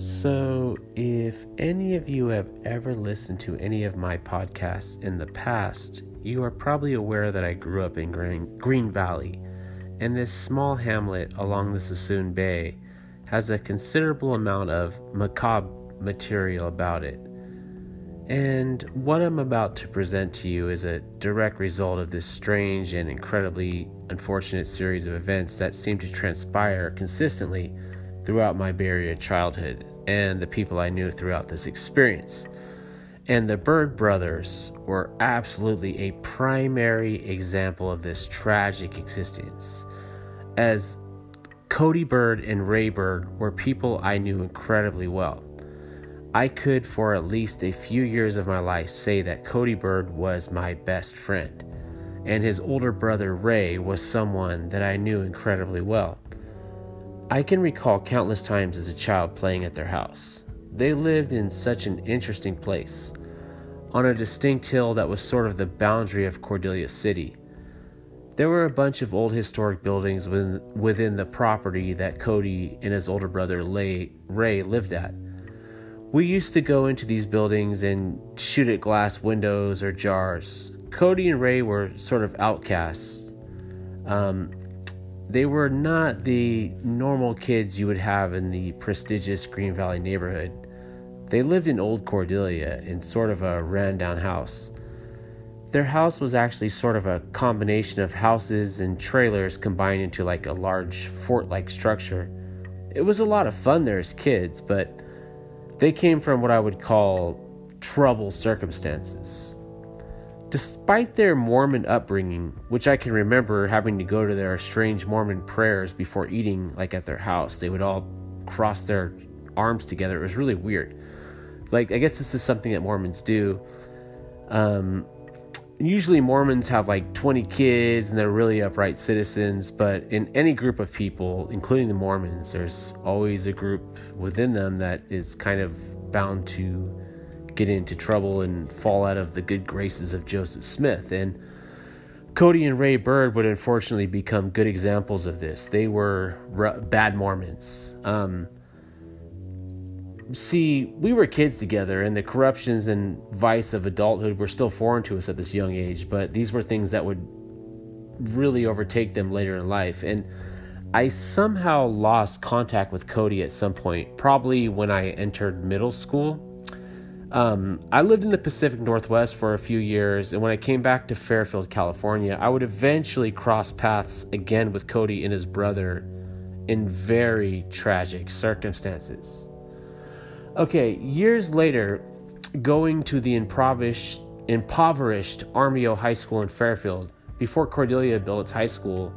So, if any of you have ever listened to any of my podcasts in the past, you are probably aware that I grew up in Green, Green Valley, and this small hamlet along the Suisun Bay has a considerable amount of macabre material about it. And what I'm about to present to you is a direct result of this strange and incredibly unfortunate series of events that seem to transpire consistently throughout my Bay Area childhood and the people I knew throughout this experience. And the Bird brothers were absolutely a primary example of this tragic existence, as Cody Bird and Ray Bird were people I knew incredibly well. I could, for at least a few years of my life, say that Cody Bird was my best friend, and his older brother Ray was someone that I knew incredibly well. I can recall countless times as a child playing at their house. They lived in such an interesting place, on a distinct hill that was sort of the boundary of Cordelia City. There were a bunch of old historic buildings within, within the property that Cody and his older brother Ray, Ray lived at. We used to go into these buildings and shoot at glass windows or jars. Cody and Ray were sort of outcasts. Um, they were not the normal kids you would have in the prestigious Green Valley neighborhood. They lived in Old Cordelia in sort of a rundown house. Their house was actually sort of a combination of houses and trailers combined into like a large fort like structure. It was a lot of fun there as kids, but they came from what I would call trouble circumstances. Despite their Mormon upbringing, which I can remember having to go to their strange Mormon prayers before eating, like at their house, they would all cross their arms together. It was really weird. Like, I guess this is something that Mormons do. Um, usually, Mormons have like 20 kids and they're really upright citizens, but in any group of people, including the Mormons, there's always a group within them that is kind of bound to get into trouble and fall out of the good graces of Joseph Smith. And Cody and Ray Bird would unfortunately become good examples of this. They were r- bad Mormons. Um, see, we were kids together, and the corruptions and vice of adulthood were still foreign to us at this young age, but these were things that would really overtake them later in life. And I somehow lost contact with Cody at some point, probably when I entered middle school um, I lived in the Pacific Northwest for a few years, and when I came back to Fairfield, California, I would eventually cross paths again with Cody and his brother in very tragic circumstances. Okay, years later, going to the impoverished, impoverished Armijo High School in Fairfield, before Cordelia built its high school,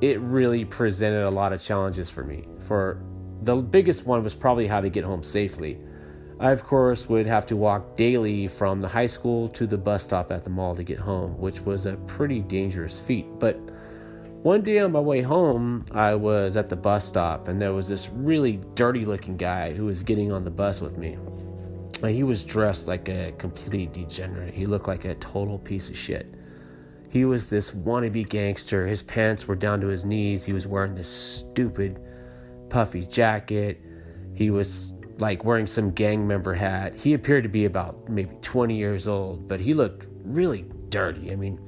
it really presented a lot of challenges for me. For the biggest one was probably how to get home safely. I, of course, would have to walk daily from the high school to the bus stop at the mall to get home, which was a pretty dangerous feat. But one day on my way home, I was at the bus stop, and there was this really dirty looking guy who was getting on the bus with me. He was dressed like a complete degenerate. He looked like a total piece of shit. He was this wannabe gangster. His pants were down to his knees. He was wearing this stupid, puffy jacket. He was like wearing some gang member hat. He appeared to be about maybe 20 years old, but he looked really dirty. I mean,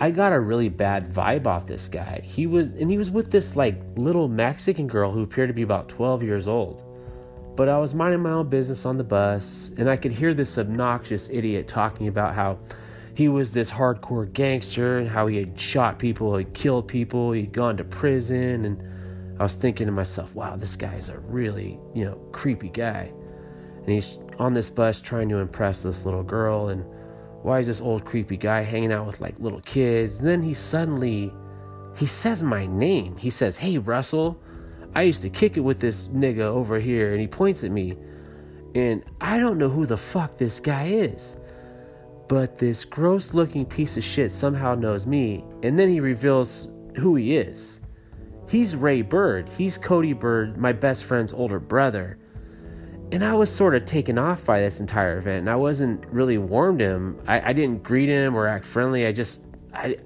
I got a really bad vibe off this guy. He was, and he was with this like little Mexican girl who appeared to be about 12 years old. But I was minding my own business on the bus, and I could hear this obnoxious idiot talking about how he was this hardcore gangster and how he had shot people, he killed people, he'd gone to prison, and I was thinking to myself, wow, this guy's a really, you know, creepy guy. And he's on this bus trying to impress this little girl. And why is this old creepy guy hanging out with like little kids? And then he suddenly, he says my name. He says, hey, Russell, I used to kick it with this nigga over here. And he points at me. And I don't know who the fuck this guy is. But this gross looking piece of shit somehow knows me. And then he reveals who he is. He's Ray Bird. He's Cody Bird, my best friend's older brother. And I was sort of taken off by this entire event, and I wasn't really warmed him. I, I didn't greet him or act friendly. I just, I,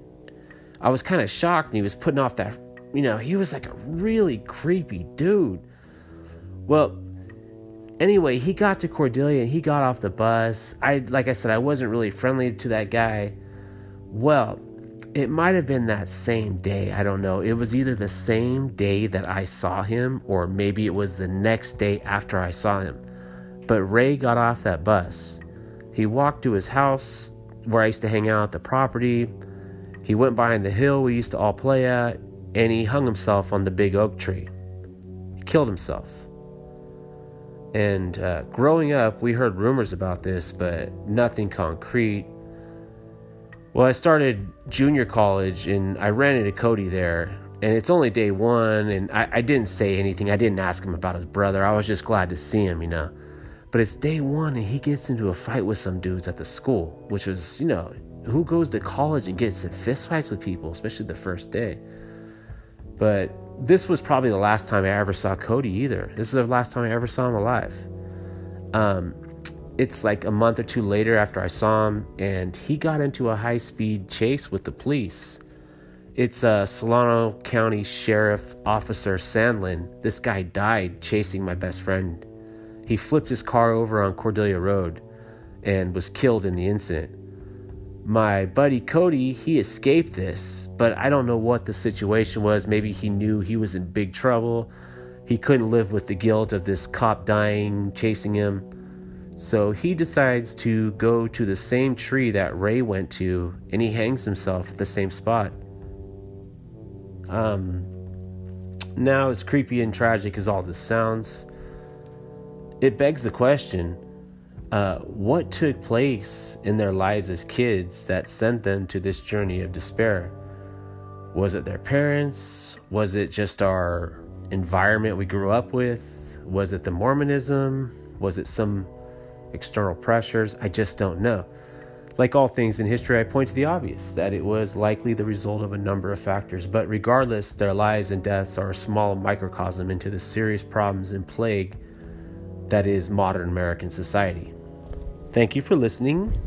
I was kind of shocked, and he was putting off that, you know, he was like a really creepy dude. Well, anyway, he got to Cordelia and he got off the bus. I like I said, I wasn't really friendly to that guy. Well, it might have been that same day. I don't know. It was either the same day that I saw him, or maybe it was the next day after I saw him. But Ray got off that bus. He walked to his house where I used to hang out at the property. He went behind the hill we used to all play at, and he hung himself on the big oak tree. He killed himself. And uh, growing up, we heard rumors about this, but nothing concrete. Well, I started junior college and I ran into Cody there. And it's only day one, and I, I didn't say anything. I didn't ask him about his brother. I was just glad to see him, you know. But it's day one, and he gets into a fight with some dudes at the school, which was, you know, who goes to college and gets in fistfights with people, especially the first day? But this was probably the last time I ever saw Cody either. This is the last time I ever saw him alive. Um, it's like a month or two later after I saw him, and he got into a high speed chase with the police. It's uh, Solano County Sheriff Officer Sandlin. This guy died chasing my best friend. He flipped his car over on Cordelia Road and was killed in the incident. My buddy Cody, he escaped this, but I don't know what the situation was. Maybe he knew he was in big trouble. He couldn't live with the guilt of this cop dying, chasing him. So he decides to go to the same tree that Ray went to and he hangs himself at the same spot. Um, now, as creepy and tragic as all this sounds, it begs the question uh, what took place in their lives as kids that sent them to this journey of despair? Was it their parents? Was it just our environment we grew up with? Was it the Mormonism? Was it some external pressures? I just don't know. Like all things in history, I point to the obvious that it was likely the result of a number of factors, but regardless, their lives and deaths are a small microcosm into the serious problems and plague that is modern American society. Thank you for listening.